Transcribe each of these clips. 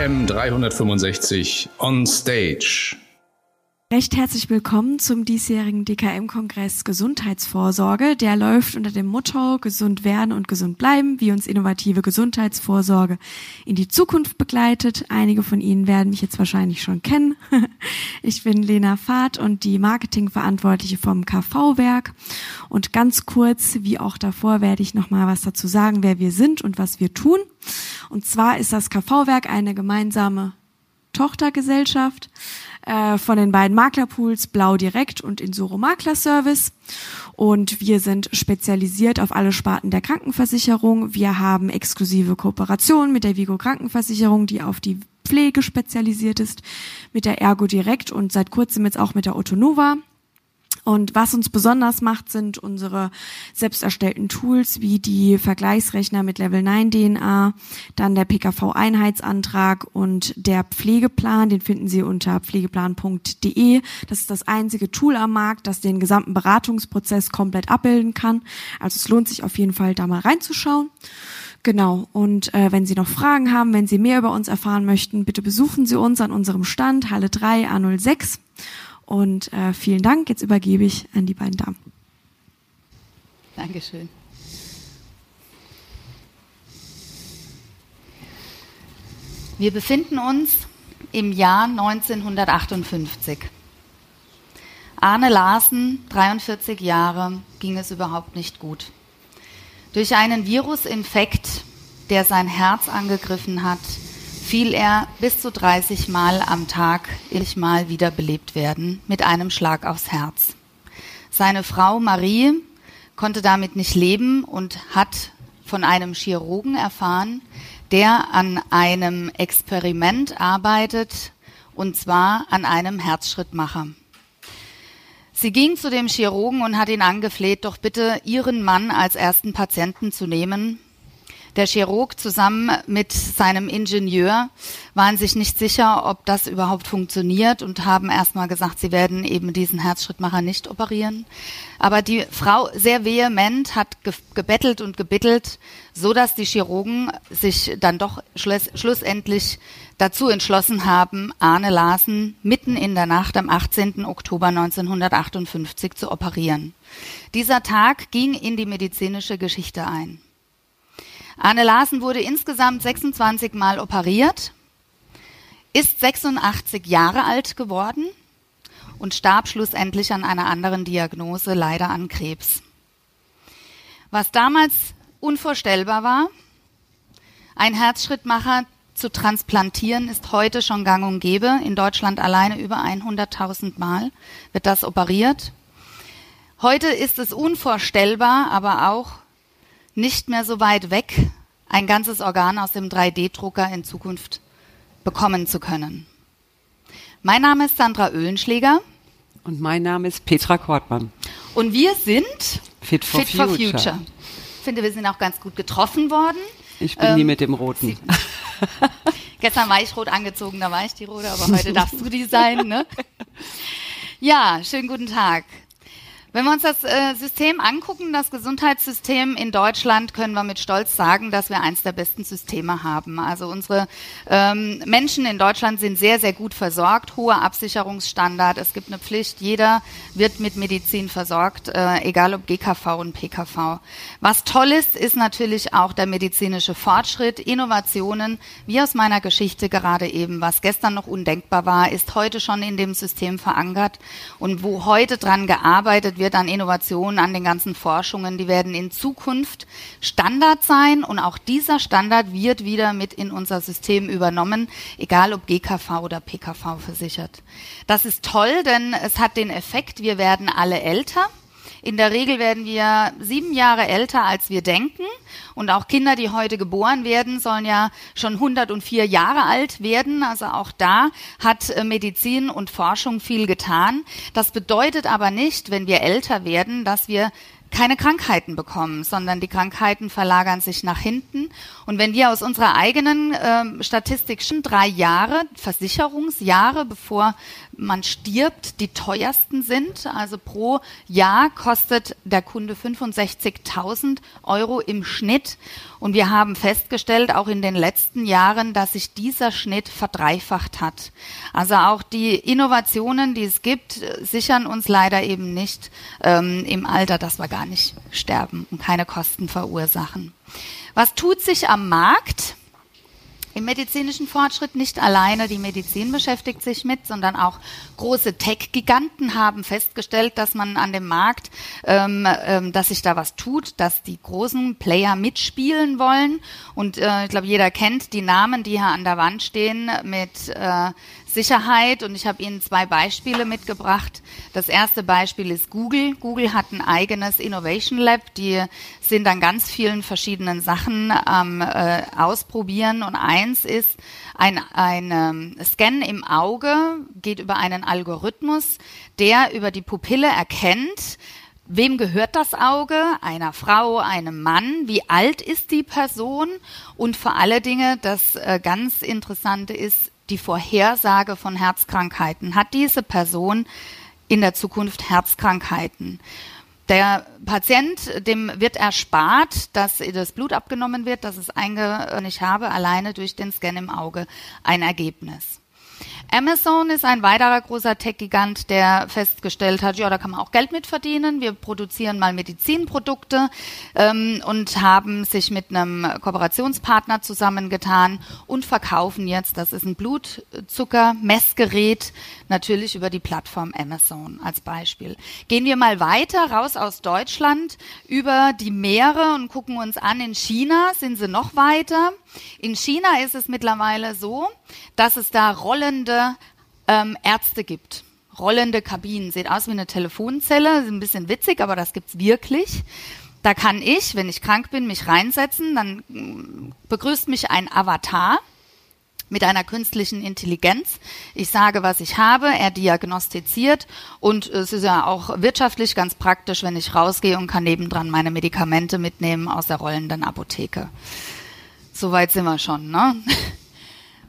DKM 365 on Stage. Recht herzlich willkommen zum diesjährigen DKM-Kongress Gesundheitsvorsorge. Der läuft unter dem Motto Gesund werden und gesund bleiben, wie uns innovative Gesundheitsvorsorge in die Zukunft begleitet. Einige von Ihnen werden mich jetzt wahrscheinlich schon kennen. Ich bin Lena Fahrt und die Marketingverantwortliche vom KV-Werk. Und ganz kurz, wie auch davor, werde ich nochmal was dazu sagen, wer wir sind und was wir tun. Und zwar ist das KV-Werk eine gemeinsame Tochtergesellschaft äh, von den beiden Maklerpools Blau Direkt und Insuro Makler Service. Und wir sind spezialisiert auf alle Sparten der Krankenversicherung. Wir haben exklusive Kooperationen mit der Vigo Krankenversicherung, die auf die Pflege spezialisiert ist, mit der Ergo Direkt und seit kurzem jetzt auch mit der Ottonova. Und was uns besonders macht, sind unsere selbst erstellten Tools wie die Vergleichsrechner mit Level 9 DNA, dann der PKV-Einheitsantrag und der Pflegeplan. Den finden Sie unter pflegeplan.de. Das ist das einzige Tool am Markt, das den gesamten Beratungsprozess komplett abbilden kann. Also es lohnt sich auf jeden Fall, da mal reinzuschauen. Genau. Und äh, wenn Sie noch Fragen haben, wenn Sie mehr über uns erfahren möchten, bitte besuchen Sie uns an unserem Stand Halle 3 A06. Und äh, vielen Dank. Jetzt übergebe ich an die beiden Damen. Dankeschön. Wir befinden uns im Jahr 1958. Arne Larsen, 43 Jahre, ging es überhaupt nicht gut. Durch einen Virusinfekt, der sein Herz angegriffen hat, fiel er bis zu 30 Mal am Tag ich Mal wiederbelebt werden mit einem Schlag aufs Herz. Seine Frau Marie konnte damit nicht leben und hat von einem Chirurgen erfahren, der an einem Experiment arbeitet, und zwar an einem Herzschrittmacher. Sie ging zu dem Chirurgen und hat ihn angefleht, doch bitte ihren Mann als ersten Patienten zu nehmen, der Chirurg zusammen mit seinem Ingenieur waren sich nicht sicher, ob das überhaupt funktioniert und haben erstmal gesagt, sie werden eben diesen Herzschrittmacher nicht operieren. Aber die Frau sehr vehement hat gebettelt und gebittelt, so dass die Chirurgen sich dann doch schluss, schlussendlich dazu entschlossen haben, Arne Larsen mitten in der Nacht am 18. Oktober 1958 zu operieren. Dieser Tag ging in die medizinische Geschichte ein. Arne Larsen wurde insgesamt 26 Mal operiert, ist 86 Jahre alt geworden und starb schlussendlich an einer anderen Diagnose, leider an Krebs. Was damals unvorstellbar war, ein Herzschrittmacher zu transplantieren, ist heute schon gang und gäbe. In Deutschland alleine über 100.000 Mal wird das operiert. Heute ist es unvorstellbar, aber auch nicht mehr so weit weg, ein ganzes Organ aus dem 3D-Drucker in Zukunft bekommen zu können. Mein Name ist Sandra Oehlenschläger. Und mein Name ist Petra Kortmann. Und wir sind Fit for, Fit for Future. Future. Ich finde, wir sind auch ganz gut getroffen worden. Ich bin ähm, nie mit dem Roten. Gestern war ich rot angezogen, da war ich die Rote, aber heute darfst du die sein, ne? Ja, schönen guten Tag. Wenn wir uns das äh, System angucken, das Gesundheitssystem in Deutschland, können wir mit Stolz sagen, dass wir eins der besten Systeme haben. Also unsere ähm, Menschen in Deutschland sind sehr, sehr gut versorgt, hoher Absicherungsstandard. Es gibt eine Pflicht, jeder wird mit Medizin versorgt, äh, egal ob GKV und PKV. Was toll ist, ist natürlich auch der medizinische Fortschritt, Innovationen, wie aus meiner Geschichte gerade eben, was gestern noch undenkbar war, ist heute schon in dem System verankert und wo heute dran gearbeitet wird an Innovationen, an den ganzen Forschungen, die werden in Zukunft Standard sein und auch dieser Standard wird wieder mit in unser System übernommen, egal ob GKV oder PKV versichert. Das ist toll, denn es hat den Effekt, wir werden alle älter. In der Regel werden wir sieben Jahre älter, als wir denken. Und auch Kinder, die heute geboren werden, sollen ja schon 104 Jahre alt werden. Also auch da hat äh, Medizin und Forschung viel getan. Das bedeutet aber nicht, wenn wir älter werden, dass wir keine Krankheiten bekommen, sondern die Krankheiten verlagern sich nach hinten. Und wenn wir aus unserer eigenen äh, Statistik schon drei Jahre, Versicherungsjahre, bevor man stirbt, die teuersten sind. Also pro Jahr kostet der Kunde 65.000 Euro im Schnitt. Und wir haben festgestellt, auch in den letzten Jahren, dass sich dieser Schnitt verdreifacht hat. Also auch die Innovationen, die es gibt, sichern uns leider eben nicht ähm, im Alter, dass wir gar nicht sterben und keine Kosten verursachen. Was tut sich am Markt? Im medizinischen Fortschritt nicht alleine die Medizin beschäftigt sich mit, sondern auch große Tech-Giganten haben festgestellt, dass man an dem Markt, ähm, ähm, dass sich da was tut, dass die großen Player mitspielen wollen. Und äh, ich glaube, jeder kennt die Namen, die hier an der Wand stehen mit äh, Sicherheit und ich habe Ihnen zwei Beispiele mitgebracht. Das erste Beispiel ist Google. Google hat ein eigenes Innovation Lab. Die sind an ganz vielen verschiedenen Sachen am äh, Ausprobieren und eins ist ein, ein ähm, Scan im Auge, geht über einen Algorithmus, der über die Pupille erkennt, Wem gehört das Auge? Einer Frau, einem Mann? Wie alt ist die Person? Und vor alle Dinge, das äh, ganz Interessante ist, die Vorhersage von Herzkrankheiten. Hat diese Person in der Zukunft Herzkrankheiten? Der Patient, dem wird erspart, dass das Blut abgenommen wird, dass es einge ich habe alleine durch den Scan im Auge ein Ergebnis. Amazon ist ein weiterer großer Tech-Gigant, der festgestellt hat, ja, da kann man auch Geld mit verdienen. Wir produzieren mal Medizinprodukte ähm, und haben sich mit einem Kooperationspartner zusammengetan und verkaufen jetzt, das ist ein Blutzucker-Messgerät, natürlich über die Plattform Amazon als Beispiel. Gehen wir mal weiter raus aus Deutschland über die Meere und gucken uns an, in China sind sie noch weiter. In China ist es mittlerweile so, dass es da rollende ähm, Ärzte gibt. Rollende Kabinen. Sieht aus wie eine Telefonzelle. Ist ein bisschen witzig, aber das gibt's wirklich. Da kann ich, wenn ich krank bin, mich reinsetzen. Dann mm, begrüßt mich ein Avatar mit einer künstlichen Intelligenz. Ich sage, was ich habe, er diagnostiziert und es ist ja auch wirtschaftlich ganz praktisch, wenn ich rausgehe und kann nebendran meine Medikamente mitnehmen aus der rollenden Apotheke. Soweit sind wir schon, ne?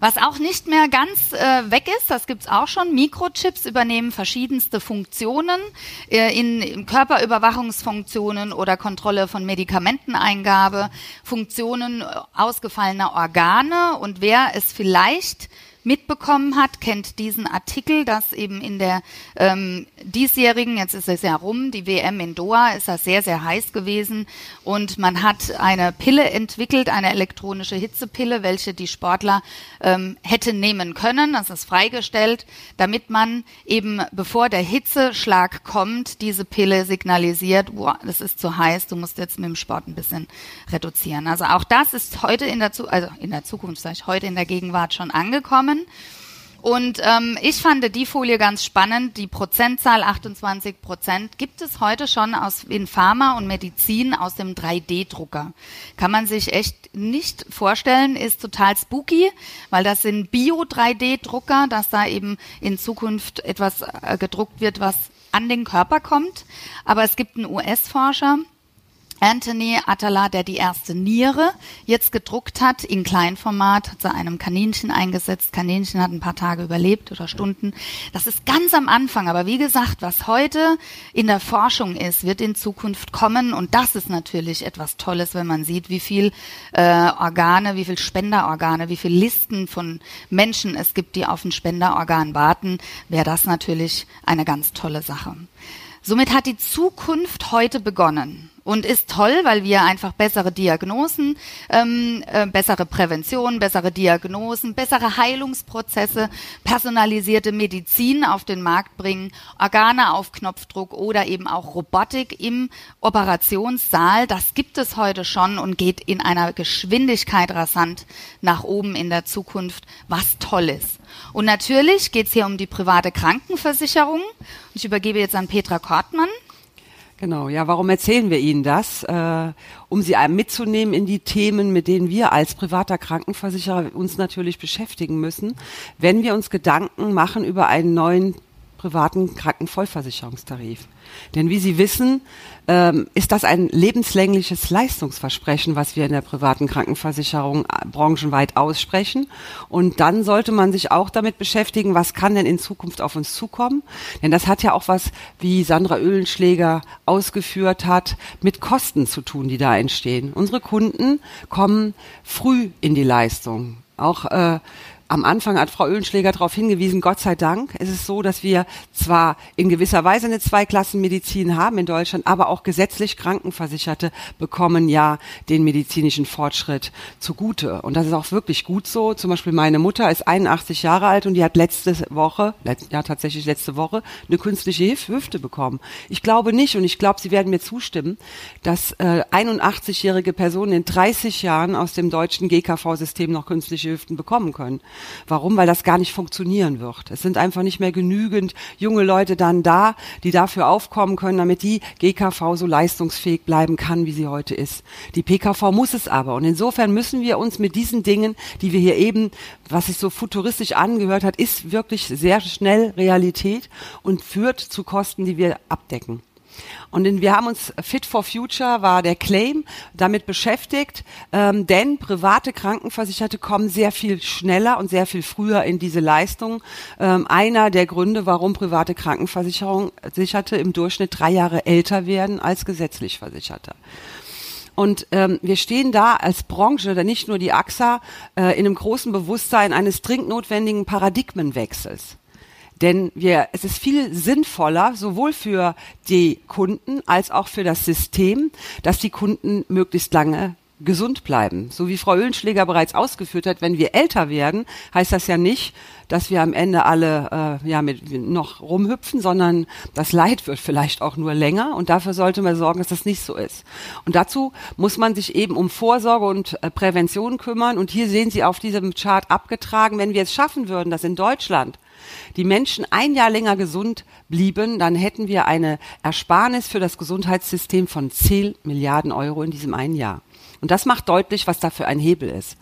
Was auch nicht mehr ganz äh, weg ist, das gibt's auch schon. Mikrochips übernehmen verschiedenste Funktionen äh, in, in Körperüberwachungsfunktionen oder Kontrolle von Medikamenteneingabe, Funktionen äh, ausgefallener Organe und wer es vielleicht mitbekommen hat, kennt diesen Artikel, dass eben in der ähm, diesjährigen, jetzt ist es ja rum, die WM in Doha ist das sehr, sehr heiß gewesen und man hat eine Pille entwickelt, eine elektronische Hitzepille, welche die Sportler ähm, hätte nehmen können, das ist freigestellt, damit man eben bevor der Hitzeschlag kommt, diese Pille signalisiert, boah, das ist zu heiß, du musst jetzt mit dem Sport ein bisschen reduzieren. Also auch das ist heute in der, also in der Zukunft, sage heute in der Gegenwart schon angekommen zusammen. Und ähm, ich fand die Folie ganz spannend. Die Prozentzahl 28 Prozent gibt es heute schon aus in Pharma und Medizin aus dem 3D-Drucker. Kann man sich echt nicht vorstellen, ist total spooky, weil das sind Bio-3D-Drucker, dass da eben in Zukunft etwas äh, gedruckt wird, was an den Körper kommt. Aber es gibt einen US-Forscher, Anthony Atala, der die erste Niere jetzt gedruckt hat, in Kleinformat, hat sie einem Kaninchen eingesetzt. Kaninchen hat ein paar Tage überlebt oder Stunden. Das ist ganz am Anfang, aber wie gesagt, was heute in der Forschung ist, wird in Zukunft kommen und das ist natürlich etwas Tolles, wenn man sieht, wie viel äh, Organe, wie viel Spenderorgane, wie viel Listen von Menschen es gibt, die auf ein Spenderorgan warten, wäre das natürlich eine ganz tolle Sache. Somit hat die Zukunft heute begonnen und ist toll, weil wir einfach bessere Diagnosen, ähm, äh, bessere Prävention, bessere Diagnosen, bessere Heilungsprozesse, personalisierte Medizin auf den Markt bringen, Organe auf Knopfdruck oder eben auch Robotik im Operationssaal. Das gibt es heute schon und geht in einer Geschwindigkeit rasant nach oben in der Zukunft, was toll ist. Und natürlich geht es hier um die private Krankenversicherung. Ich übergebe jetzt an Petra Kortmann. Genau, ja, warum erzählen wir Ihnen das? Äh, um Sie mitzunehmen in die Themen, mit denen wir als privater Krankenversicherer uns natürlich beschäftigen müssen, wenn wir uns Gedanken machen über einen neuen privaten Krankenvollversicherungstarif. Denn wie Sie wissen, ähm, ist das ein lebenslängliches Leistungsversprechen, was wir in der privaten Krankenversicherung äh, branchenweit aussprechen. Und dann sollte man sich auch damit beschäftigen, was kann denn in Zukunft auf uns zukommen? Denn das hat ja auch was, wie Sandra Öhlenschläger ausgeführt hat, mit Kosten zu tun, die da entstehen. Unsere Kunden kommen früh in die Leistung. Auch äh, am Anfang hat Frau Öhlenschläger darauf hingewiesen, Gott sei Dank ist es so, dass wir zwar in gewisser Weise eine Zweiklassenmedizin haben in Deutschland, aber auch gesetzlich Krankenversicherte bekommen ja den medizinischen Fortschritt zugute. Und das ist auch wirklich gut so. Zum Beispiel meine Mutter ist 81 Jahre alt und die hat letzte Woche, ja tatsächlich letzte Woche, eine künstliche Hüfte bekommen. Ich glaube nicht und ich glaube, Sie werden mir zustimmen, dass äh, 81-jährige Personen in 30 Jahren aus dem deutschen GKV-System noch künstliche Hüften bekommen können. Warum? Weil das gar nicht funktionieren wird. Es sind einfach nicht mehr genügend junge Leute dann da, die dafür aufkommen können, damit die GKV so leistungsfähig bleiben kann, wie sie heute ist. Die PKV muss es aber. Und insofern müssen wir uns mit diesen Dingen, die wir hier eben, was sich so futuristisch angehört hat, ist wirklich sehr schnell Realität und führt zu Kosten, die wir abdecken. Und in, wir haben uns Fit for Future war der Claim damit beschäftigt, ähm, denn private Krankenversicherte kommen sehr viel schneller und sehr viel früher in diese Leistung. Ähm, einer der Gründe, warum private Krankenversicherte im Durchschnitt drei Jahre älter werden als gesetzlich Versicherte. Und ähm, wir stehen da als Branche, da nicht nur die AXA, äh, in einem großen Bewusstsein eines dringend notwendigen Paradigmenwechsels. Denn wir, es ist viel sinnvoller, sowohl für die Kunden als auch für das System, dass die Kunden möglichst lange gesund bleiben. So wie Frau Öhlenschläger bereits ausgeführt hat, wenn wir älter werden, heißt das ja nicht, dass wir am Ende alle äh, ja mit noch rumhüpfen, sondern das Leid wird vielleicht auch nur länger und dafür sollte man sorgen, dass das nicht so ist. Und dazu muss man sich eben um Vorsorge und äh, Prävention kümmern und hier sehen Sie auf diesem Chart abgetragen, wenn wir es schaffen würden, dass in Deutschland die Menschen ein Jahr länger gesund blieben, dann hätten wir eine Ersparnis für das Gesundheitssystem von 10 Milliarden Euro in diesem einen Jahr. Und das macht deutlich, was da für ein Hebel ist.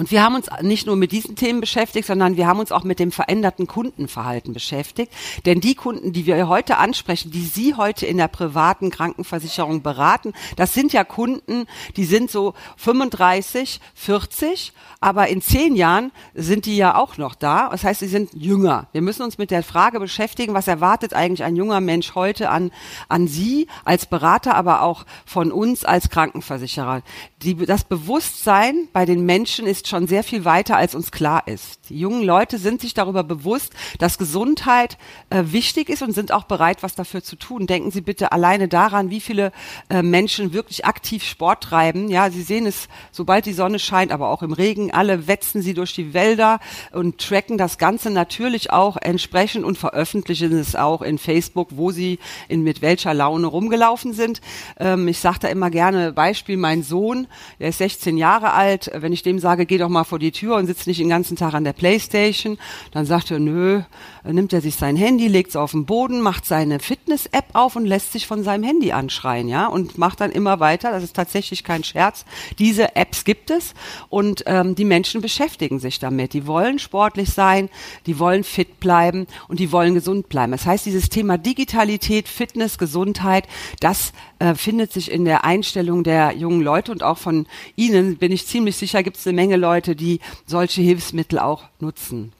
Und wir haben uns nicht nur mit diesen Themen beschäftigt, sondern wir haben uns auch mit dem veränderten Kundenverhalten beschäftigt. Denn die Kunden, die wir heute ansprechen, die Sie heute in der privaten Krankenversicherung beraten, das sind ja Kunden, die sind so 35, 40, aber in zehn Jahren sind die ja auch noch da. Das heißt, sie sind jünger. Wir müssen uns mit der Frage beschäftigen, was erwartet eigentlich ein junger Mensch heute an, an Sie als Berater, aber auch von uns als Krankenversicherer. Die, das Bewusstsein bei den Menschen ist schon sehr viel weiter, als uns klar ist. Die jungen Leute sind sich darüber bewusst, dass Gesundheit äh, wichtig ist und sind auch bereit, was dafür zu tun. Denken Sie bitte alleine daran, wie viele äh, Menschen wirklich aktiv Sport treiben. Ja, Sie sehen es, sobald die Sonne scheint, aber auch im Regen, alle wetzen sie durch die Wälder und tracken das Ganze natürlich auch entsprechend und veröffentlichen es auch in Facebook, wo sie in mit welcher Laune rumgelaufen sind. Ähm, ich sage da immer gerne Beispiel, mein Sohn, der ist 16 Jahre alt, wenn ich dem sage, geh doch mal vor die Tür und sitzt nicht den ganzen Tag an der Playstation, dann sagt er, nö, nimmt er sich sein Handy, legt es auf den Boden, macht seine Fitness-App auf und lässt sich von seinem Handy anschreien, ja, und macht dann immer weiter. Das ist tatsächlich kein Scherz. Diese Apps gibt es und ähm, die Menschen beschäftigen sich damit. Die wollen sportlich sein, die wollen fit bleiben und die wollen gesund bleiben. Das heißt, dieses Thema Digitalität, Fitness, Gesundheit, das äh, findet sich in der Einstellung der jungen Leute und auch von Ihnen bin ich ziemlich sicher, gibt es eine Menge Leute, die solche Hilfsmittel auch nutzen.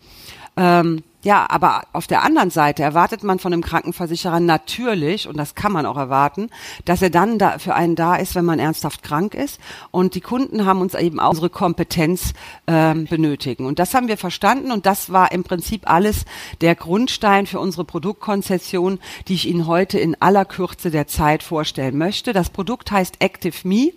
Ähm, ja, aber auf der anderen Seite erwartet man von einem Krankenversicherer natürlich, und das kann man auch erwarten, dass er dann da für einen da ist, wenn man ernsthaft krank ist. Und die Kunden haben uns eben auch unsere Kompetenz ähm, benötigen. Und das haben wir verstanden und das war im Prinzip alles der Grundstein für unsere Produktkonzession, die ich Ihnen heute in aller Kürze der Zeit vorstellen möchte. Das Produkt heißt Active Me.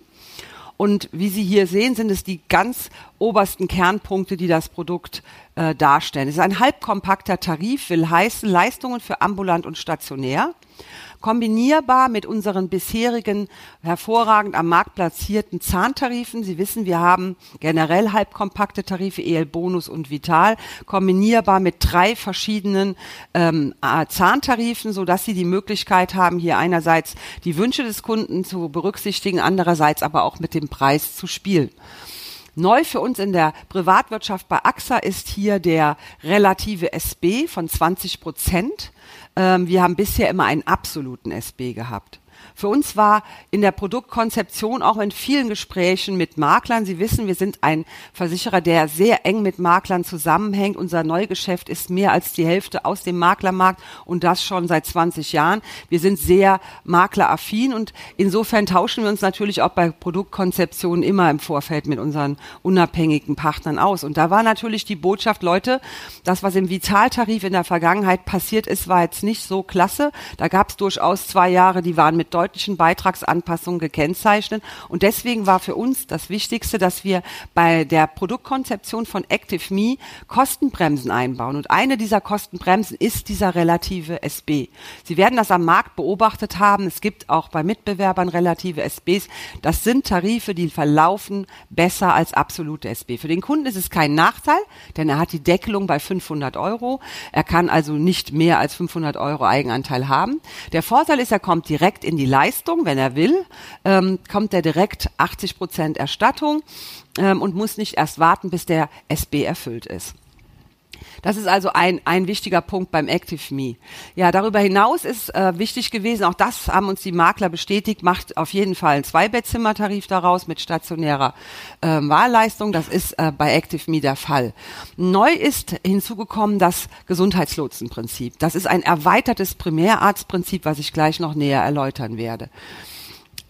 Und wie Sie hier sehen, sind es die ganz obersten Kernpunkte, die das Produkt äh, darstellen. Es ist ein halbkompakter Tarif, will heißen Leistungen für ambulant und stationär kombinierbar mit unseren bisherigen hervorragend am Markt platzierten Zahntarifen. Sie wissen, wir haben generell halbkompakte Tarife, EL Bonus und Vital, kombinierbar mit drei verschiedenen ähm, Zahntarifen, so dass Sie die Möglichkeit haben, hier einerseits die Wünsche des Kunden zu berücksichtigen, andererseits aber auch mit dem Preis zu spielen. Neu für uns in der Privatwirtschaft bei AXA ist hier der relative SB von 20 Prozent. Ähm, wir haben bisher immer einen absoluten SB gehabt. Für uns war in der Produktkonzeption auch in vielen Gesprächen mit Maklern, Sie wissen, wir sind ein Versicherer, der sehr eng mit Maklern zusammenhängt. Unser Neugeschäft ist mehr als die Hälfte aus dem Maklermarkt und das schon seit 20 Jahren. Wir sind sehr makleraffin und insofern tauschen wir uns natürlich auch bei Produktkonzeptionen immer im Vorfeld mit unseren unabhängigen Partnern aus. Und da war natürlich die Botschaft, Leute, das, was im Vitaltarif in der Vergangenheit passiert ist, war jetzt nicht so klasse. Da gab es durchaus zwei Jahre, die waren mit deutlichen Beitragsanpassungen gekennzeichnet. Und deswegen war für uns das Wichtigste, dass wir bei der Produktkonzeption von Active Me Kostenbremsen einbauen. Und eine dieser Kostenbremsen ist dieser relative SB. Sie werden das am Markt beobachtet haben. Es gibt auch bei Mitbewerbern relative SBs. Das sind Tarife, die verlaufen besser als absolute SB. Für den Kunden ist es kein Nachteil, denn er hat die Deckelung bei 500 Euro. Er kann also nicht mehr als 500 Euro Eigenanteil haben. Der Vorteil ist, er kommt direkt in die Leistung, wenn er will, ähm, kommt er direkt 80 Prozent Erstattung ähm, und muss nicht erst warten, bis der SB erfüllt ist. Das ist also ein, ein wichtiger Punkt beim Active Me. Ja, darüber hinaus ist äh, wichtig gewesen, auch das haben uns die Makler bestätigt, macht auf jeden Fall ein Zwei-Bettzimmer-Tarif daraus mit stationärer äh, Wahlleistung. Das ist äh, bei Active Me der Fall. Neu ist hinzugekommen das Gesundheitslotsenprinzip. Das ist ein erweitertes Primärarztprinzip, was ich gleich noch näher erläutern werde.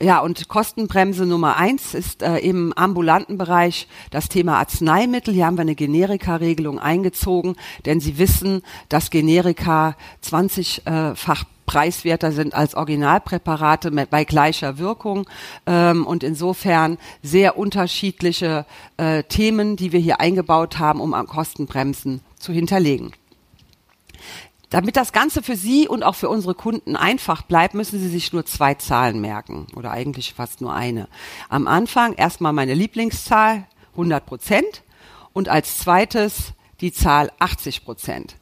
Ja, und Kostenbremse Nummer eins ist äh, im ambulanten Bereich das Thema Arzneimittel. Hier haben wir eine Generika-Regelung eingezogen, denn Sie wissen, dass Generika 20-fach äh, preiswerter sind als Originalpräparate bei gleicher Wirkung ähm, und insofern sehr unterschiedliche äh, Themen, die wir hier eingebaut haben, um Kostenbremsen zu hinterlegen. Damit das Ganze für Sie und auch für unsere Kunden einfach bleibt, müssen Sie sich nur zwei Zahlen merken oder eigentlich fast nur eine. Am Anfang erstmal meine Lieblingszahl 100 Prozent und als zweites die Zahl 80 Prozent.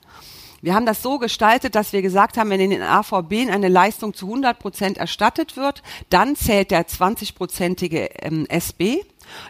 Wir haben das so gestaltet, dass wir gesagt haben, wenn in den AVB eine Leistung zu 100 Prozent erstattet wird, dann zählt der 20-prozentige ähm, SB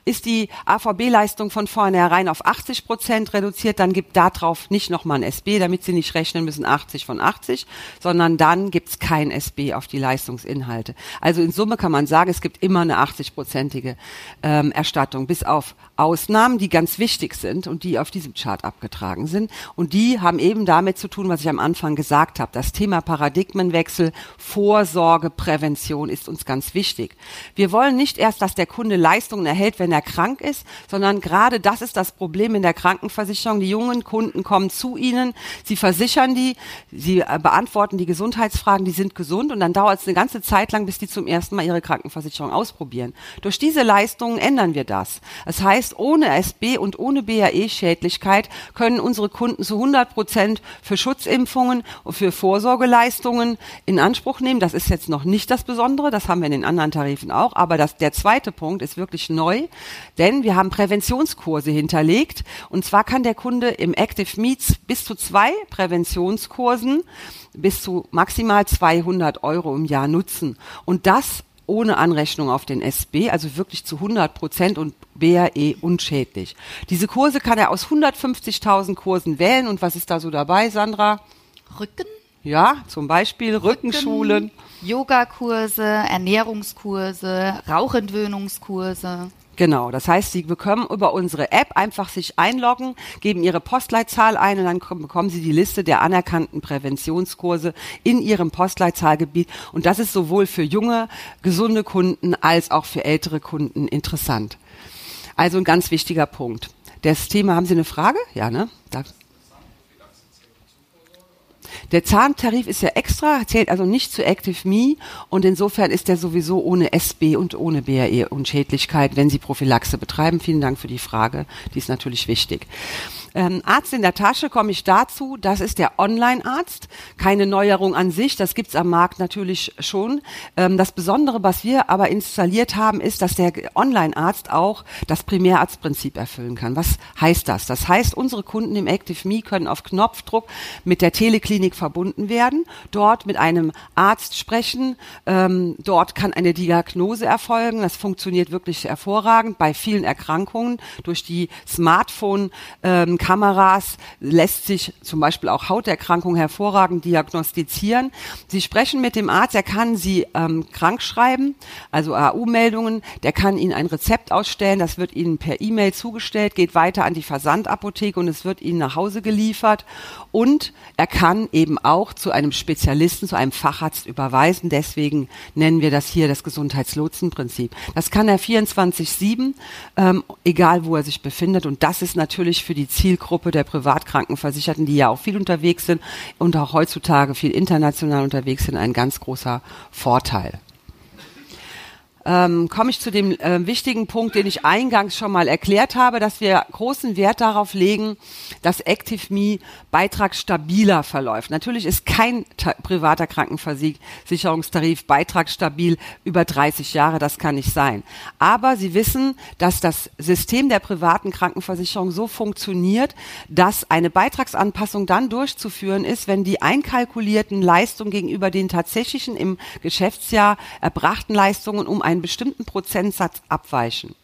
ist die AVB-Leistung von vornherein auf 80 Prozent reduziert, dann gibt darauf nicht nochmal ein SB, damit Sie nicht rechnen müssen 80 von 80, sondern dann gibt es kein SB auf die Leistungsinhalte. Also in Summe kann man sagen, es gibt immer eine 80-prozentige ähm, Erstattung, bis auf Ausnahmen, die ganz wichtig sind und die auf diesem Chart abgetragen sind. Und die haben eben damit zu tun, was ich am Anfang gesagt habe. Das Thema Paradigmenwechsel, Vorsorge, Prävention ist uns ganz wichtig. Wir wollen nicht erst, dass der Kunde Leistungen erhält, erhält, wenn er krank ist, sondern gerade das ist das Problem in der Krankenversicherung. Die jungen Kunden kommen zu Ihnen, Sie versichern die, Sie äh, beantworten die Gesundheitsfragen, die sind gesund und dann dauert es eine ganze Zeit lang, bis die zum ersten Mal ihre Krankenversicherung ausprobieren. Durch diese Leistungen ändern wir das. Das heißt, ohne SB und ohne BAE-Schädlichkeit können unsere Kunden zu 100 Prozent für Schutzimpfungen und für Vorsorgeleistungen in Anspruch nehmen. Das ist jetzt noch nicht das Besondere, das haben wir in den anderen Tarifen auch, aber das, der zweite Punkt ist wirklich neu neu, denn wir haben Präventionskurse hinterlegt. Und zwar kann der Kunde im Active Meets bis zu zwei Präventionskursen bis zu maximal 200 Euro im Jahr nutzen. Und das ohne Anrechnung auf den SB, also wirklich zu 100 Prozent und BRE unschädlich. Diese Kurse kann er aus 150.000 Kursen wählen. Und was ist da so dabei, Sandra? Rücken. Ja, zum Beispiel Rücken, Rückenschulen. Yogakurse, Ernährungskurse, Rauchentwöhnungskurse. Genau, das heißt, Sie bekommen über unsere App einfach sich einloggen, geben Ihre Postleitzahl ein und dann bekommen Sie die Liste der anerkannten Präventionskurse in Ihrem Postleitzahlgebiet. Und das ist sowohl für junge, gesunde Kunden als auch für ältere Kunden interessant. Also ein ganz wichtiger Punkt. Das Thema, haben Sie eine Frage? Ja, ne? Da. Der Zahntarif ist ja extra, zählt also nicht zu Active Me und insofern ist der sowieso ohne SB und ohne BRE Unschädlichkeit, wenn Sie Prophylaxe betreiben. Vielen Dank für die Frage, die ist natürlich wichtig. Ähm, Arzt in der Tasche komme ich dazu, das ist der Online-Arzt. Keine Neuerung an sich, das gibt's am Markt natürlich schon. Ähm, das Besondere, was wir aber installiert haben, ist, dass der Online-Arzt auch das Primärarztprinzip erfüllen kann. Was heißt das? Das heißt, unsere Kunden im ActiveMe können auf Knopfdruck mit der Teleklinik verbunden werden, dort mit einem Arzt sprechen, ähm, dort kann eine Diagnose erfolgen. Das funktioniert wirklich hervorragend bei vielen Erkrankungen. Durch die Smartphone-Kameras ähm, lässt sich zum Beispiel auch Hauterkrankungen hervorragend diagnostizieren. Sie sprechen mit dem Arzt, er kann Sie ähm, krank schreiben, also AU-Meldungen, der kann Ihnen ein Rezept ausstellen, das wird Ihnen per E-Mail zugestellt, geht weiter an die Versandapotheke und es wird Ihnen nach Hause geliefert. Und er kann eben auch zu einem Spezialisten, zu einem Facharzt überweisen. Deswegen nennen wir das hier das Gesundheitslotsenprinzip. Das kann er 24-7, ähm, egal wo er sich befindet. Und das ist natürlich für die Zielgruppe der Privatkrankenversicherten, die ja auch viel unterwegs sind und auch heutzutage viel international unterwegs sind, ein ganz großer Vorteil ähm, komme ich zu dem äh, wichtigen Punkt, den ich eingangs schon mal erklärt habe, dass wir großen Wert darauf legen, dass ActiveMe beitragsstabiler verläuft. Natürlich ist kein privater Krankenversicherungstarif beitragsstabil über 30 Jahre, das kann nicht sein. Aber Sie wissen, dass das System der privaten Krankenversicherung so funktioniert, dass eine Beitragsanpassung dann durchzuführen ist, wenn die einkalkulierten Leistungen gegenüber den tatsächlichen im Geschäftsjahr erbrachten Leistungen um ein einen bestimmten Prozentsatz abweichen.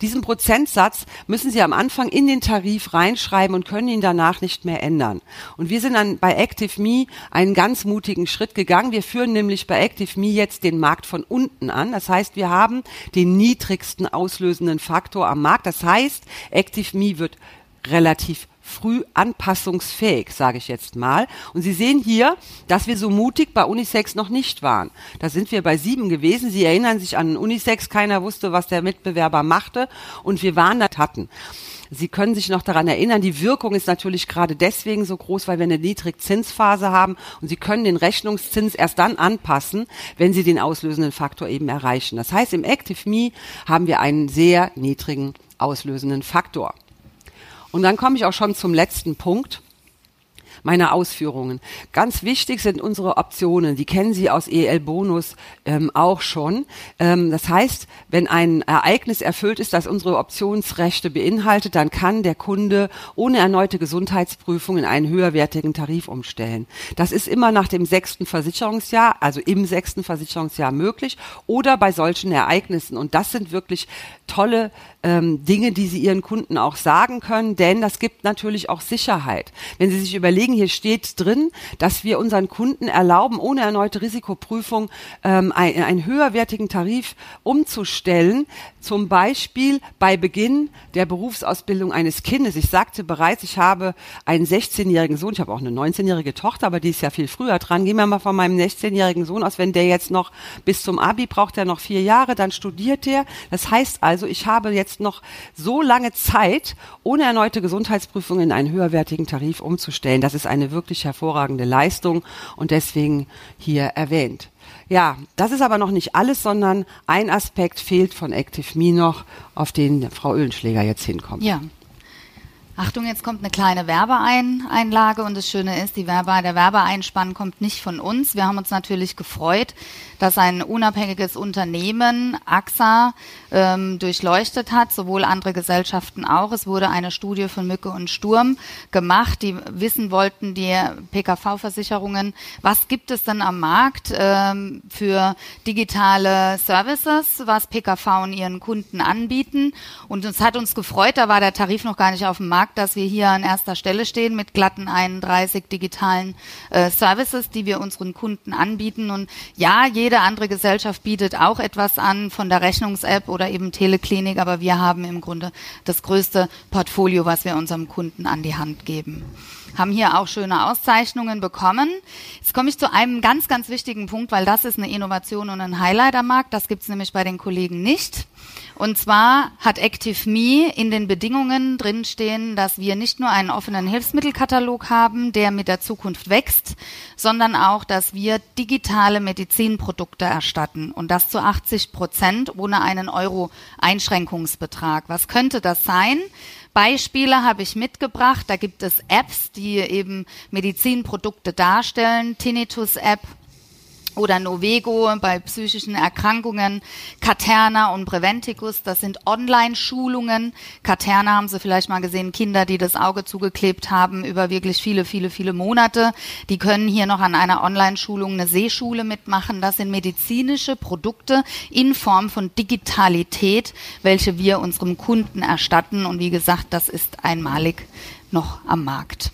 Diesen Prozentsatz müssen Sie am Anfang in den Tarif reinschreiben und können ihn danach nicht mehr ändern. Und wir sind dann bei ActiveMe einen ganz mutigen Schritt gegangen. Wir führen nämlich bei ActiveMe jetzt den Markt von unten an. Das heißt, wir haben den niedrigsten auslösenden Faktor am Markt. Das heißt, ActiveMe wird relativ früh anpassungsfähig, sage ich jetzt mal. Und Sie sehen hier, dass wir so mutig bei Unisex noch nicht waren. Da sind wir bei sieben gewesen. Sie erinnern sich an Unisex, keiner wusste, was der Mitbewerber machte und wir waren da hatten. Sie können sich noch daran erinnern, die Wirkung ist natürlich gerade deswegen so groß, weil wir eine Niedrigzinsphase haben und Sie können den Rechnungszins erst dann anpassen, wenn Sie den auslösenden Faktor eben erreichen. Das heißt, im Active Me haben wir einen sehr niedrigen auslösenden Faktor. Und dann komme ich auch schon zum letzten Punkt meiner Ausführungen. Ganz wichtig sind unsere Optionen. Die kennen Sie aus EL Bonus ähm, auch schon. Ähm, das heißt, wenn ein Ereignis erfüllt ist, das unsere Optionsrechte beinhaltet, dann kann der Kunde ohne erneute Gesundheitsprüfung in einen höherwertigen Tarif umstellen. Das ist immer nach dem sechsten Versicherungsjahr, also im sechsten Versicherungsjahr möglich oder bei solchen Ereignissen. Und das sind wirklich tolle ähm, Dinge, die Sie Ihren Kunden auch sagen können, denn das gibt natürlich auch Sicherheit. Wenn Sie sich überlegen, hier steht drin, dass wir unseren Kunden erlauben, ohne erneute Risikoprüfung ähm, ein, einen höherwertigen Tarif umzustellen, zum Beispiel bei Beginn der Berufsausbildung eines Kindes. Ich sagte bereits, ich habe einen 16-jährigen Sohn, ich habe auch eine 19-jährige Tochter, aber die ist ja viel früher dran. Gehen wir mal von meinem 16-jährigen Sohn aus, wenn der jetzt noch bis zum Abi braucht, er noch vier Jahre, dann studiert er. Das heißt also, ich habe jetzt noch so lange Zeit, ohne erneute Gesundheitsprüfung in einen höherwertigen Tarif umzustellen. Das ist eine wirklich hervorragende Leistung und deswegen hier erwähnt. Ja, das ist aber noch nicht alles, sondern ein Aspekt fehlt von Active Me noch, auf den Frau Ölenschläger jetzt hinkommt. Ja. Achtung, jetzt kommt eine kleine Werbeeinlage und das Schöne ist, die Werbe, der Werbeeinspann kommt nicht von uns. Wir haben uns natürlich gefreut, dass ein unabhängiges Unternehmen, AXA, ähm, durchleuchtet hat, sowohl andere Gesellschaften auch. Es wurde eine Studie von Mücke und Sturm gemacht, die wissen wollten, die PKV-Versicherungen, was gibt es denn am Markt ähm, für digitale Services, was PKV und ihren Kunden anbieten. Und es hat uns gefreut, da war der Tarif noch gar nicht auf dem Markt, dass wir hier an erster Stelle stehen mit glatten 31 digitalen äh, Services, die wir unseren Kunden anbieten. Und ja, jeder jede andere Gesellschaft bietet auch etwas an von der Rechnungs-App oder eben Teleklinik, aber wir haben im Grunde das größte Portfolio, was wir unserem Kunden an die Hand geben haben hier auch schöne Auszeichnungen bekommen. Jetzt komme ich zu einem ganz, ganz wichtigen Punkt, weil das ist eine Innovation und ein Highlight am Markt. Das gibt es nämlich bei den Kollegen nicht. Und zwar hat ActiveMe in den Bedingungen drinstehen, dass wir nicht nur einen offenen Hilfsmittelkatalog haben, der mit der Zukunft wächst, sondern auch, dass wir digitale Medizinprodukte erstatten und das zu 80 Prozent ohne einen Euro Einschränkungsbetrag. Was könnte das sein? Beispiele habe ich mitgebracht. Da gibt es Apps, die eben Medizinprodukte darstellen. Tinnitus-App oder Novego bei psychischen Erkrankungen, Katerna und Preventicus, das sind Online-Schulungen. Katerna haben Sie vielleicht mal gesehen, Kinder, die das Auge zugeklebt haben über wirklich viele, viele, viele Monate. Die können hier noch an einer Online-Schulung eine Sehschule mitmachen. Das sind medizinische Produkte in Form von Digitalität, welche wir unserem Kunden erstatten. Und wie gesagt, das ist einmalig noch am Markt.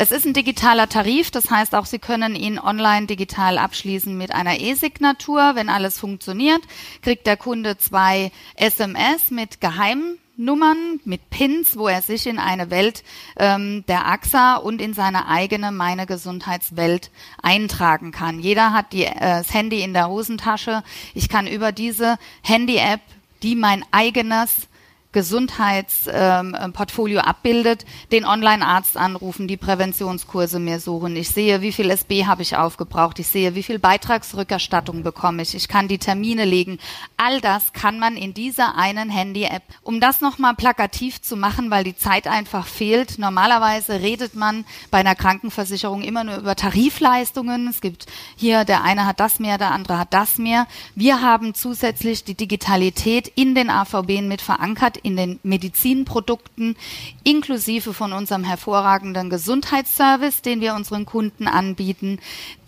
Es ist ein digitaler Tarif, das heißt auch, Sie können ihn online digital abschließen mit einer E-Signatur. Wenn alles funktioniert, kriegt der Kunde zwei SMS mit Geheimnummern, mit Pins, wo er sich in eine Welt ähm, der AXA und in seine eigene Meine Gesundheitswelt eintragen kann. Jeder hat die, äh, das Handy in der Hosentasche. Ich kann über diese Handy-App, die mein eigenes Gesundheitsportfolio ähm, abbildet, den Online-Arzt anrufen, die Präventionskurse mir suchen. Ich sehe, wie viel SB habe ich aufgebraucht. Ich sehe, wie viel Beitragsrückerstattung bekomme ich. Ich kann die Termine legen. All das kann man in dieser einen Handy-App. Um das nochmal plakativ zu machen, weil die Zeit einfach fehlt. Normalerweise redet man bei einer Krankenversicherung immer nur über Tarifleistungen. Es gibt hier, der eine hat das mehr, der andere hat das mehr. Wir haben zusätzlich die Digitalität in den AVB mit verankert in den Medizinprodukten, inklusive von unserem hervorragenden Gesundheitsservice, den wir unseren Kunden anbieten,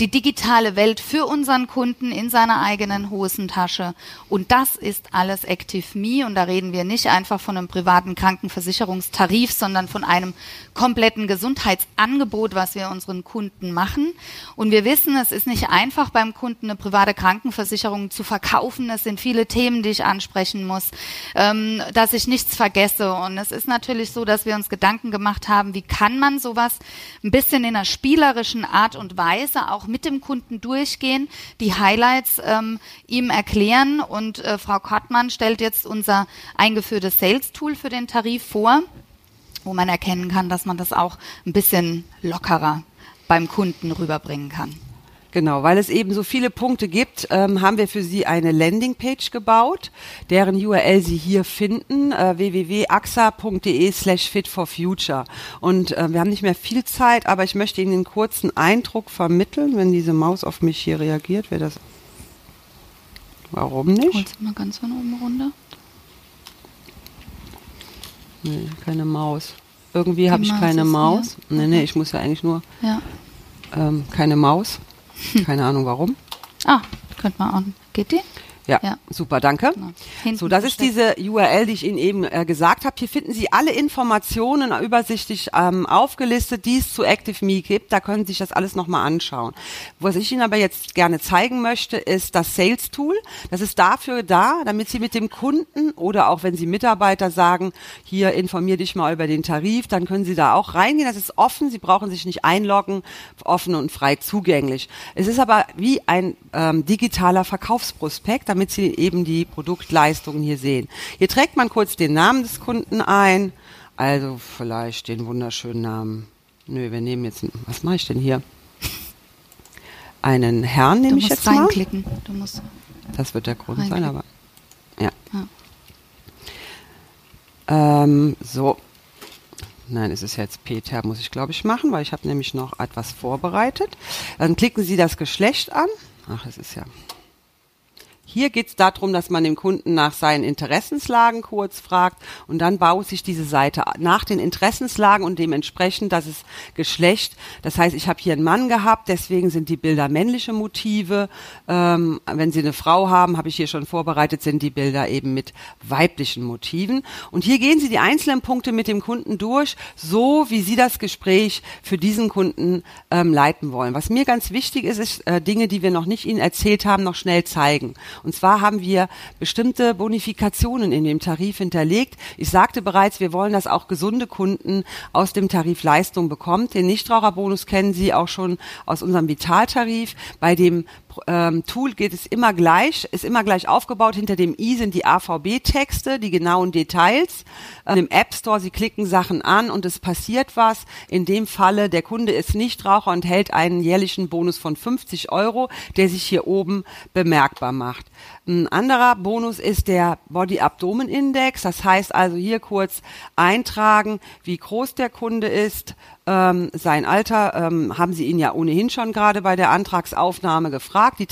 die digitale Welt für unseren Kunden in seiner eigenen Hosentasche. Und das ist alles Active Me. Und da reden wir nicht einfach von einem privaten Krankenversicherungstarif, sondern von einem kompletten Gesundheitsangebot, was wir unseren Kunden machen. Und wir wissen, es ist nicht einfach beim Kunden eine private Krankenversicherung zu verkaufen. Es sind viele Themen, die ich ansprechen muss, ähm, dass ich nichts vergesse. Und es ist natürlich so, dass wir uns Gedanken gemacht haben, wie kann man sowas ein bisschen in einer spielerischen Art und Weise auch mit dem Kunden durchgehen, die Highlights ähm, ihm erklären. Und äh, Frau Kottmann stellt jetzt unser eingeführtes Sales-Tool für den Tarif vor wo man erkennen kann, dass man das auch ein bisschen lockerer beim Kunden rüberbringen kann. Genau, weil es eben so viele Punkte gibt, ähm, haben wir für Sie eine Landingpage gebaut, deren URL Sie hier finden, äh, www.axa.de slash fit for future. Und äh, wir haben nicht mehr viel Zeit, aber ich möchte Ihnen einen kurzen Eindruck vermitteln, wenn diese Maus auf mich hier reagiert, wäre das... Warum nicht? Holst mal ganz von oben runter? Nee, keine Maus. Irgendwie habe ich keine Maus. Hier? Nee, nee, ich muss ja eigentlich nur ja. Ähm, keine Maus. Keine Ahnung warum. Ah, könnte man auch. Geht die? Ja, ja, super, danke. Genau. So, das ist diese URL, die ich Ihnen eben äh, gesagt habe. Hier finden Sie alle Informationen übersichtlich ähm, aufgelistet, die es zu ActiveMe gibt. Da können Sie sich das alles nochmal anschauen. Was ich Ihnen aber jetzt gerne zeigen möchte, ist das Sales Tool. Das ist dafür da, damit Sie mit dem Kunden oder auch wenn Sie Mitarbeiter sagen, hier informier dich mal über den Tarif, dann können Sie da auch reingehen. Das ist offen. Sie brauchen sich nicht einloggen, offen und frei zugänglich. Es ist aber wie ein ähm, digitaler Verkaufsprospekt, damit damit Sie eben die Produktleistungen hier sehen. Hier trägt man kurz den Namen des Kunden ein, also vielleicht den wunderschönen Namen. Nö, wir nehmen jetzt, was mache ich denn hier? Einen Herrn nehme ich jetzt mal. Du musst das wird der Grund sein, aber ja. ja. Ähm, so. Nein, es ist jetzt Peter, muss ich glaube ich machen, weil ich habe nämlich noch etwas vorbereitet. Dann klicken Sie das Geschlecht an. Ach, es ist ja hier geht es darum, dass man den Kunden nach seinen Interessenslagen kurz fragt und dann baut sich diese Seite nach den Interessenslagen und dementsprechend, das ist Geschlecht. Das heißt, ich habe hier einen Mann gehabt, deswegen sind die Bilder männliche Motive. Ähm, wenn Sie eine Frau haben, habe ich hier schon vorbereitet, sind die Bilder eben mit weiblichen Motiven. Und hier gehen Sie die einzelnen Punkte mit dem Kunden durch, so wie Sie das Gespräch für diesen Kunden ähm, leiten wollen. Was mir ganz wichtig ist, ist äh, Dinge, die wir noch nicht Ihnen erzählt haben, noch schnell zeigen. Und zwar haben wir bestimmte Bonifikationen in dem Tarif hinterlegt. Ich sagte bereits, wir wollen, dass auch gesunde Kunden aus dem Tarif Leistung bekommen. Den Nichtraucherbonus kennen Sie auch schon aus unserem Vitaltarif. Bei dem ähm, Tool geht es immer gleich, ist immer gleich aufgebaut. Hinter dem i sind die AVB-Texte, die genauen Details. Ähm, Im App Store, Sie klicken Sachen an und es passiert was. In dem Falle, der Kunde ist Nichtraucher und hält einen jährlichen Bonus von 50 Euro, der sich hier oben bemerkbar macht. Ein anderer Bonus ist der Body-Abdomen-Index. Das heißt also hier kurz eintragen, wie groß der Kunde ist, ähm, sein Alter ähm, haben Sie ihn ja ohnehin schon gerade bei der Antragsaufnahme gefragt. Äh,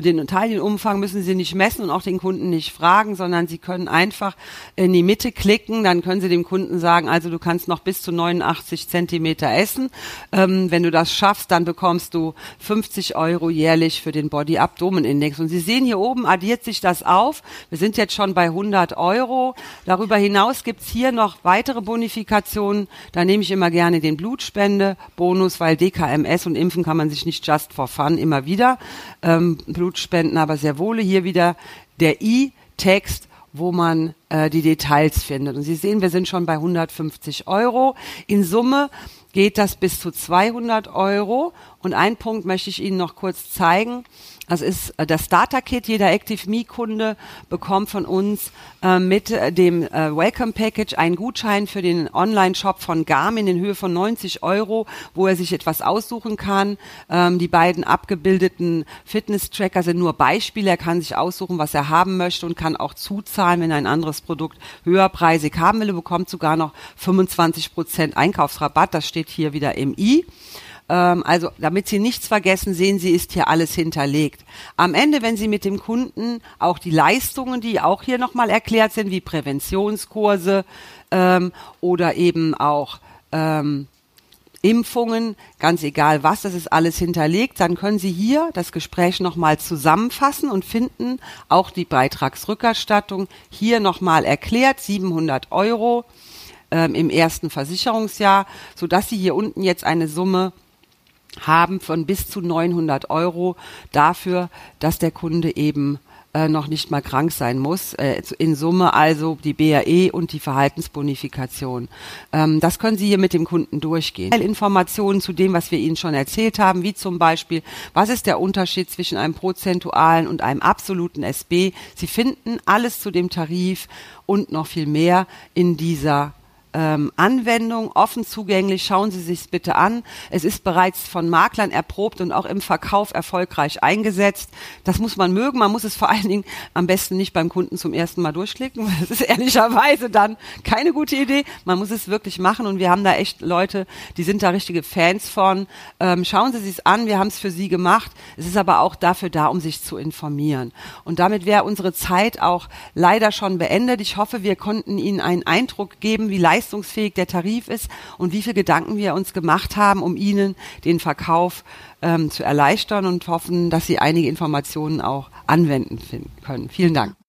den Taillenumfang müssen Sie nicht messen und auch den Kunden nicht fragen, sondern Sie können einfach in die Mitte klicken. Dann können Sie dem Kunden sagen, also du kannst noch bis zu 89 Zentimeter essen. Ähm, wenn du das schaffst, dann bekommst du 50 Euro jährlich für den Body-Abdomen-Index. Und Sie sehen hier oben addiert sich das auf. Wir sind jetzt schon bei 100 Euro. Darüber hinaus gibt's hier noch weitere Bonifikationen. Da nehme ich immer gerne gerne den Blutspende-Bonus, weil DKMS und Impfen kann man sich nicht just for fun immer wieder ähm, Blutspenden, aber sehr wohl hier wieder der I-Text, wo man äh, die Details findet. Und Sie sehen, wir sind schon bei 150 Euro. In Summe geht das bis zu 200 Euro. Und einen Punkt möchte ich Ihnen noch kurz zeigen. Das ist äh, das Starter-Kit. Jeder Active-Me-Kunde bekommt von uns äh, mit äh, dem äh, Welcome-Package einen Gutschein für den Online-Shop von Garmin in Höhe von 90 Euro, wo er sich etwas aussuchen kann. Ähm, die beiden abgebildeten Fitness-Tracker sind nur Beispiele. Er kann sich aussuchen, was er haben möchte und kann auch zuzahlen, wenn ein anderes Produkt höherpreisig haben will. Er bekommt sogar noch 25 Prozent Einkaufsrabatt. Das steht hier wieder im i. Ähm, also damit Sie nichts vergessen, sehen Sie, ist hier alles hinterlegt. Am Ende, wenn Sie mit dem Kunden auch die Leistungen, die auch hier nochmal erklärt sind, wie Präventionskurse ähm, oder eben auch ähm, Impfungen, ganz egal was, das ist alles hinterlegt, dann können Sie hier das Gespräch nochmal zusammenfassen und finden auch die Beitragsrückerstattung hier nochmal erklärt, 700 Euro ähm, im ersten Versicherungsjahr, so dass Sie hier unten jetzt eine Summe haben von bis zu 900 Euro dafür, dass der Kunde eben äh, noch nicht mal krank sein muss. Äh, in Summe also die BAE und die Verhaltensbonifikation. Ähm, das können Sie hier mit dem Kunden durchgehen. Informationen zu dem, was wir Ihnen schon erzählt haben, wie zum Beispiel, was ist der Unterschied zwischen einem prozentualen und einem absoluten SB. Sie finden alles zu dem Tarif und noch viel mehr in dieser ähm, Anwendung, offen zugänglich. Schauen Sie sich bitte an. Es ist bereits von Maklern erprobt und auch im Verkauf erfolgreich eingesetzt. Das muss man mögen. Man muss es vor allen Dingen am besten nicht beim Kunden zum ersten Mal durchklicken, das ist ehrlicherweise dann keine gute Idee. Man muss es wirklich machen und wir haben da echt Leute, die sind da richtige Fans von. Ähm, schauen Sie sich an. Wir haben es für Sie gemacht. Es ist aber auch dafür da, um sich zu informieren. Und damit wäre unsere Zeit auch leider schon beendet. Ich hoffe, wir konnten Ihnen einen Eindruck geben, wie leistungsfähig leistungsfähig der Tarif ist und wie viele Gedanken wir uns gemacht haben, um Ihnen den Verkauf ähm, zu erleichtern und hoffen, dass Sie einige Informationen auch anwenden können. Vielen Dank.